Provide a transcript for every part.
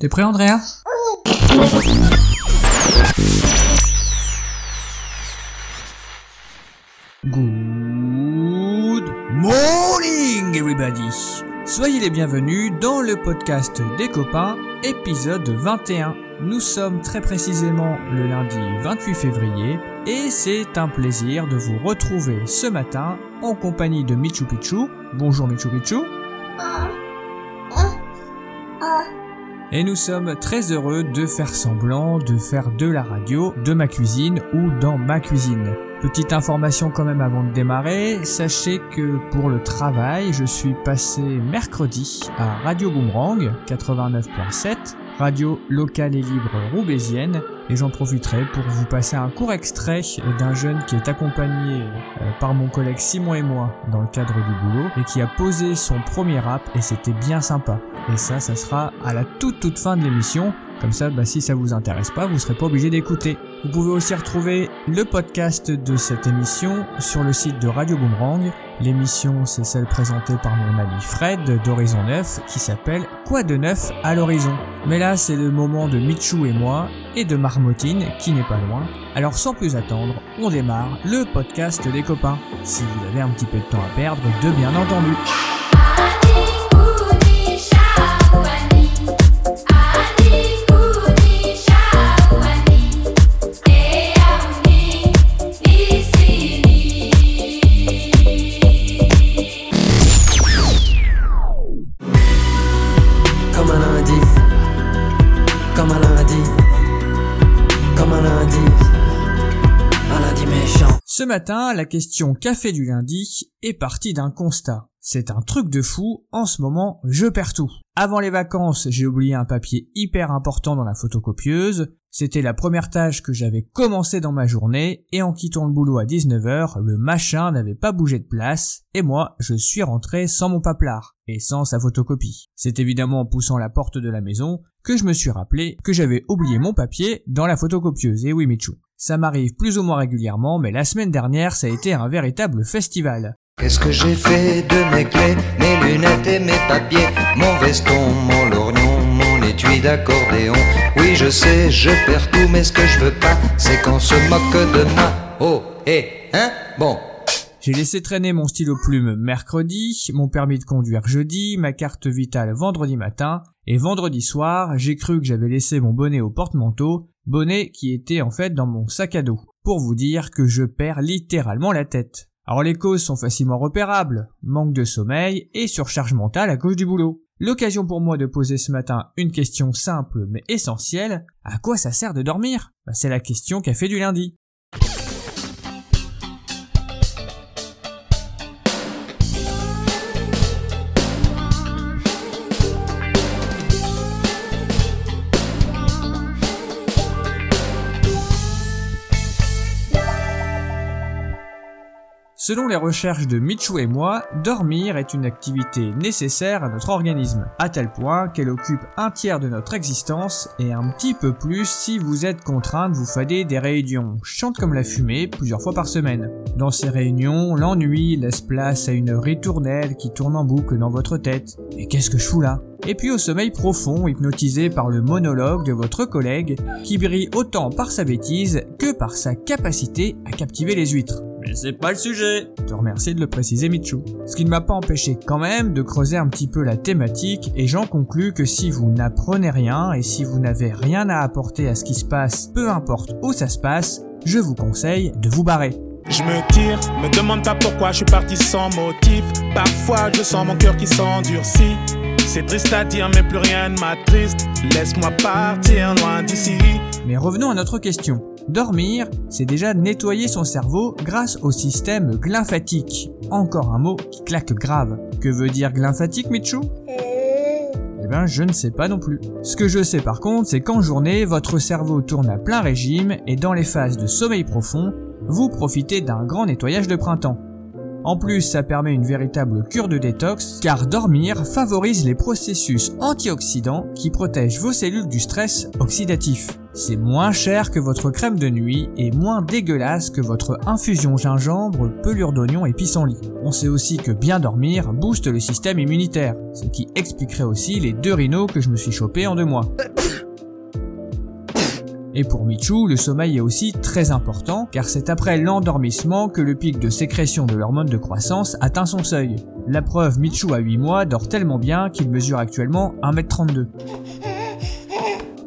T'es prêt Andrea? Good morning everybody Soyez les bienvenus dans le podcast des copains, épisode 21. Nous sommes très précisément le lundi 28 février et c'est un plaisir de vous retrouver ce matin en compagnie de Michu Picchu. Bonjour Michu Picchu. Et nous sommes très heureux de faire semblant de faire de la radio de ma cuisine ou dans ma cuisine. Petite information quand même avant de démarrer, sachez que pour le travail, je suis passé mercredi à Radio Boomerang 89.7, radio locale et libre roubaisienne, et j'en profiterai pour vous passer un court extrait d'un jeune qui est accompagné euh, par mon collègue Simon et moi dans le cadre du boulot et qui a posé son premier rap et c'était bien sympa. Et ça, ça sera à la toute toute fin de l'émission. Comme ça, bah, si ça vous intéresse pas, vous serez pas obligé d'écouter. Vous pouvez aussi retrouver le podcast de cette émission sur le site de Radio Boomerang. L'émission, c'est celle présentée par mon ami Fred d'Horizon 9 qui s'appelle Quoi de neuf à l'horizon? Mais là, c'est le moment de Michou et moi et de Marmotine qui n'est pas loin. Alors sans plus attendre, on démarre le podcast des copains. Si vous avez un petit peu de temps à perdre, de bien entendu. Matin, la question café du lundi est partie d'un constat. C'est un truc de fou, en ce moment, je perds tout. Avant les vacances, j'ai oublié un papier hyper important dans la photocopieuse. C'était la première tâche que j'avais commencé dans ma journée, et en quittant le boulot à 19h, le machin n'avait pas bougé de place, et moi, je suis rentré sans mon paplard, et sans sa photocopie. C'est évidemment en poussant la porte de la maison que je me suis rappelé que j'avais oublié mon papier dans la photocopieuse, et oui Michou. Ça m'arrive plus ou moins régulièrement, mais la semaine dernière, ça a été un véritable festival. Qu'est-ce que j'ai fait de mes clés, mes lunettes et mes papiers, mon veston, mon lorgnon, mon étui d'accordéon Oui, je sais, je perds tout, mais ce que je veux pas, c'est qu'on se moque de moi. Oh, hé, hein? Bon, J'ai laissé traîner mon stylo plume mercredi, mon permis de conduire jeudi, ma carte vitale vendredi matin, et vendredi soir, j'ai cru que j'avais laissé mon bonnet au porte-manteau, bonnet qui était en fait dans mon sac à dos. Pour vous dire que je perds littéralement la tête. Alors les causes sont facilement repérables, manque de sommeil et surcharge mentale à cause du boulot. L'occasion pour moi de poser ce matin une question simple mais essentielle, à quoi ça sert de dormir? Bah, C'est la question qu'a fait du lundi. Selon les recherches de Michou et moi, dormir est une activité nécessaire à notre organisme, à tel point qu'elle occupe un tiers de notre existence et un petit peu plus si vous êtes contraint de vous fader des réunions chantes comme la fumée plusieurs fois par semaine. Dans ces réunions, l'ennui laisse place à une ritournelle qui tourne en boucle dans votre tête. Et qu'est-ce que je fous là? Et puis au sommeil profond, hypnotisé par le monologue de votre collègue, qui brille autant par sa bêtise que par sa capacité à captiver les huîtres. Mais c'est pas le sujet Te remercie de le préciser Michou. Ce qui ne m'a pas empêché quand même de creuser un petit peu la thématique et j'en conclus que si vous n'apprenez rien et si vous n'avez rien à apporter à ce qui se passe, peu importe où ça se passe, je vous conseille de vous barrer. Je me tire, me demande pas pourquoi je suis parti sans motif. Parfois je sens mon cœur qui s'endurcit. C'est triste à dire, mais plus rien ne. Laisse-moi partir loin d'ici. Mais revenons à notre question. Dormir, c'est déjà nettoyer son cerveau grâce au système glymphatique. Encore un mot qui claque grave. Que veut dire glymphatique, Michou? Eh ben, je ne sais pas non plus. Ce que je sais par contre, c'est qu'en journée, votre cerveau tourne à plein régime et dans les phases de sommeil profond, vous profitez d'un grand nettoyage de printemps. En plus, ça permet une véritable cure de détox, car dormir favorise les processus antioxydants qui protègent vos cellules du stress oxydatif. C'est moins cher que votre crème de nuit et moins dégueulasse que votre infusion gingembre, pelure d'oignon et pissenlit. On sait aussi que bien dormir booste le système immunitaire, ce qui expliquerait aussi les deux rhinos que je me suis chopé en deux mois. Et pour Michou, le sommeil est aussi très important, car c'est après l'endormissement que le pic de sécrétion de l'hormone de croissance atteint son seuil. La preuve, Michou à 8 mois dort tellement bien qu'il mesure actuellement 1m32.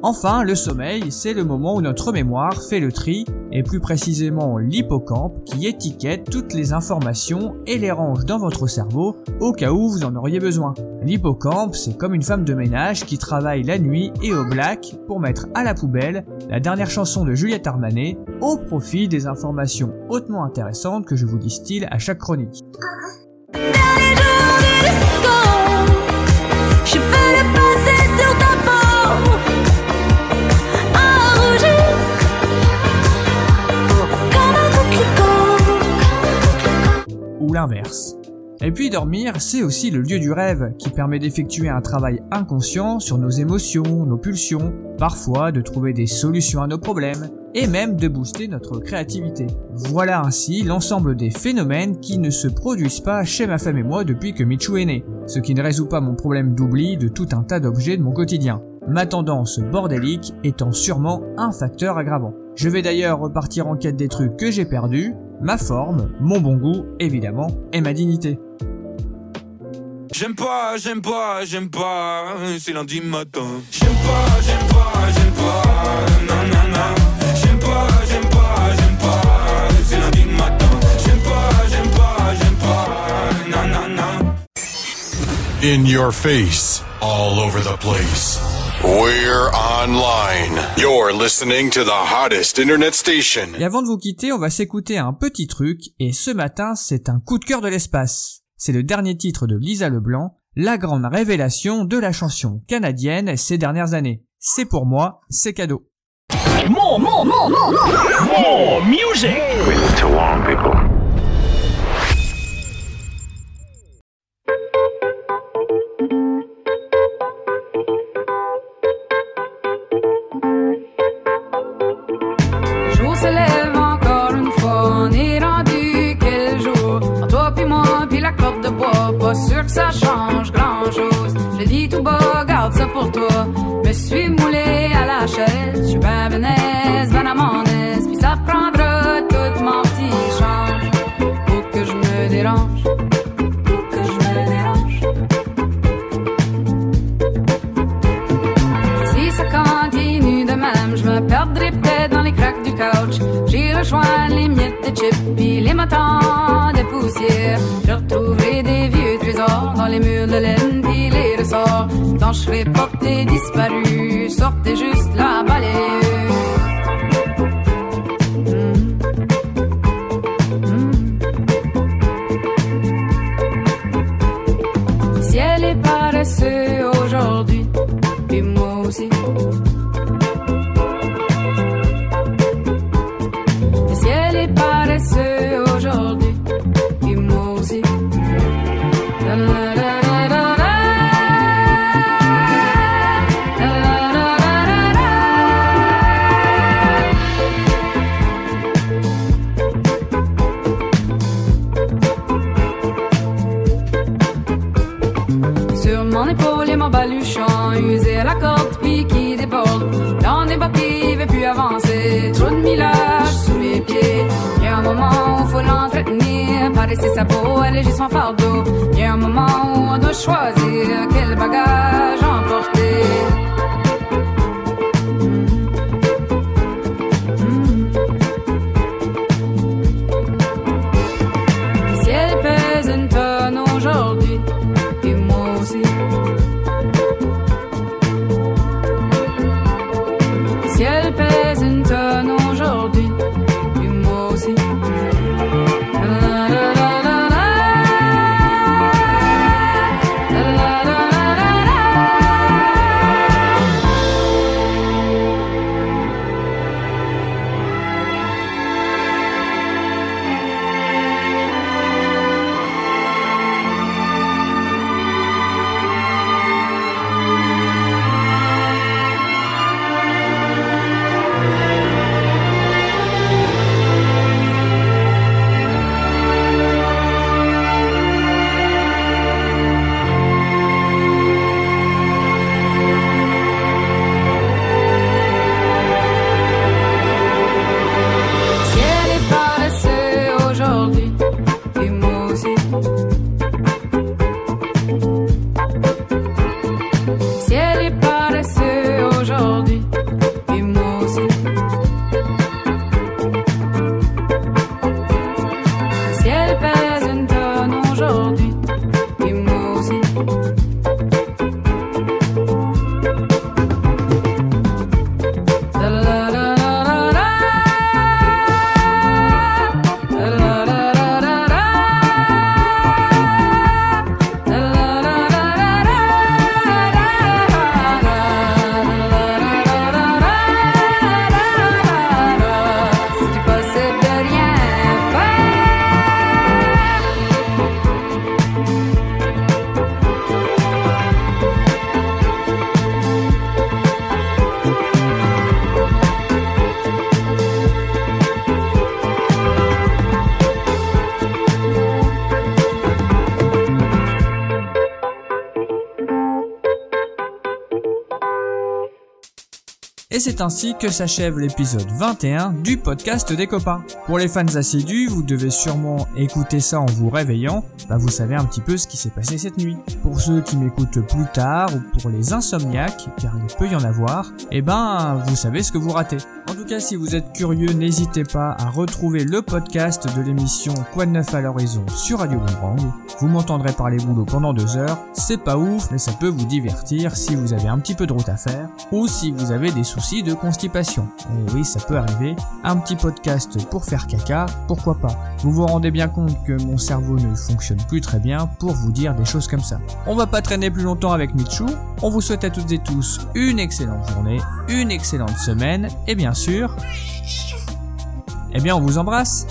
Enfin, le sommeil, c'est le moment où notre mémoire fait le tri, et plus précisément l'hippocampe qui étiquette toutes les informations et les range dans votre cerveau au cas où vous en auriez besoin. L'hippocampe, c'est comme une femme de ménage qui travaille la nuit et au black pour mettre à la poubelle la dernière chanson de Juliette Armanet au profit des informations hautement intéressantes que je vous distille à chaque chronique. L'inverse. Et puis dormir, c'est aussi le lieu du rêve, qui permet d'effectuer un travail inconscient sur nos émotions, nos pulsions, parfois de trouver des solutions à nos problèmes, et même de booster notre créativité. Voilà ainsi l'ensemble des phénomènes qui ne se produisent pas chez ma femme et moi depuis que Michou est né, ce qui ne résout pas mon problème d'oubli de tout un tas d'objets de mon quotidien. Ma tendance bordélique étant sûrement un facteur aggravant. Je vais d'ailleurs repartir en quête des trucs que j'ai perdus, ma forme, mon bon goût, évidemment, et ma dignité. J'aime pas, j'aime pas, j'aime pas, c'est lundi matin. J'aime pas, j'aime pas, j'aime pas. J'aime pas, j'aime pas, j'aime pas, c'est lundi matin. J'aime pas, j'aime pas, j'aime pas. In your face, all over the place. We're online. You're listening to the hottest internet station. Et avant de vous quitter, on va s'écouter un petit truc, et ce matin, c'est un coup de cœur de l'espace. C'est le dernier titre de Lisa Leblanc, la grande révélation de la chanson canadienne ces dernières années. C'est pour moi, c'est cadeau. More, more, more, more, more, more music. With Toulon people. sûr que Je dis tout bas, garde ça pour toi. Me suis moulé à la chaise, je suis ben benaise, ben à mon aise. Puis ça prendra tout mon petit change pour que je me dérange. Pour que je me dérange. Si ça continue de même, je me perdrai peut-être dans les craques du couch. J'y rejoins les miettes de chips, puis les matins je serai porté disparu, paresser sa peau, alléger son fardeau. Y a un moment où on doit choisir quel bagage emporter. Et c'est ainsi que s'achève l'épisode 21 du podcast des copains. Pour les fans assidus, vous devez sûrement écouter ça en vous réveillant, bah vous savez un petit peu ce qui s'est passé cette nuit. Pour ceux qui m'écoutent plus tard ou pour les insomniaques, car il peut y en avoir, eh ben vous savez ce que vous ratez. En tout cas, si vous êtes curieux, n'hésitez pas à retrouver le podcast de l'émission Quoi de neuf à l'horizon sur Radio Boomerang. Vous m'entendrez parler boulot pendant deux heures, c'est pas ouf, mais ça peut vous divertir si vous avez un petit peu de route à faire ou si vous avez des soucis de constipation. Et oui, ça peut arriver. Un petit podcast pour faire caca, pourquoi pas? Vous vous rendez bien compte que mon cerveau ne fonctionne plus très bien pour vous dire des choses comme ça. On va pas traîner plus longtemps avec Michou. On vous souhaite à toutes et tous une excellente journée, une excellente semaine et bien sûr, eh bien on vous embrasse.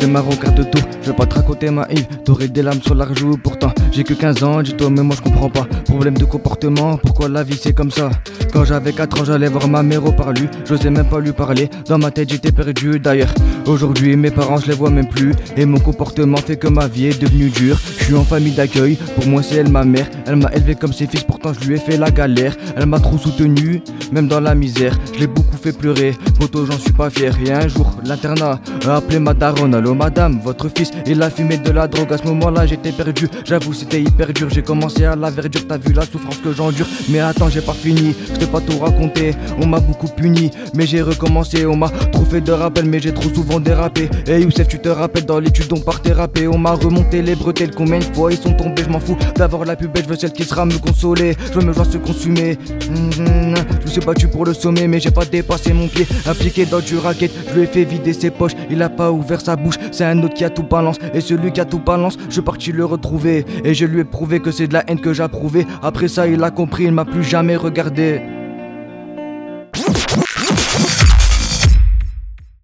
Démarre au quart de tour, je veux pas te raconter ma Yves, t'aurais des larmes sur la joue, pourtant. J'ai que 15 ans, dis-toi mais moi je comprends pas, problème de comportement, pourquoi la vie c'est comme ça? Quand j'avais 4 ans j'allais voir ma mère au parlu, j'osais même pas lui parler, dans ma tête j'étais perdu d'ailleurs, aujourd'hui mes parents je les vois même plus, et mon comportement fait que ma vie est devenue dure, je suis en famille d'accueil, pour moi c'est elle ma mère, elle m'a élevé comme ses fils, pourtant je lui ai fait la galère, elle m'a trop soutenu, même dans la misère, je l'ai beaucoup fait pleurer, j'en suis pas fier, et un jour l'internat a appelé ma daronne, allô madame, votre fils il a fumé de la drogue, à ce moment-là j'étais perdu, j'avoue c'était hyper dur, j'ai commencé à la verdure, t'as vu la souffrance que j'endure, mais attends j'ai pas fini, je t'ai pas tout raconté, on m'a beaucoup puni, mais j'ai recommencé, on m'a trop fait de rappel, mais j'ai trop souvent dérapé, et hey, Youssef tu te rappelles dans l'étude on partait rapper, on m'a remonté les bretelles, combien de fois ils sont tombés, je m'en fous. D'avoir la plus je veux celle qui sera me consoler, je veux me voir se consumer, mmh, je me suis battu pour le sommet, mais j'ai pas dépassé mon pied, impliqué dans du racket, je lui ai fait vider ses poches, il a pas ouvert sa bouche, c'est un autre qui a tout balance, et celui qui a tout balance, je suis parti le retrouver, et je lui ai prouvé que c'est de la haine que j'approuvais, après ça il a compris, il m'a plus jamais regardé.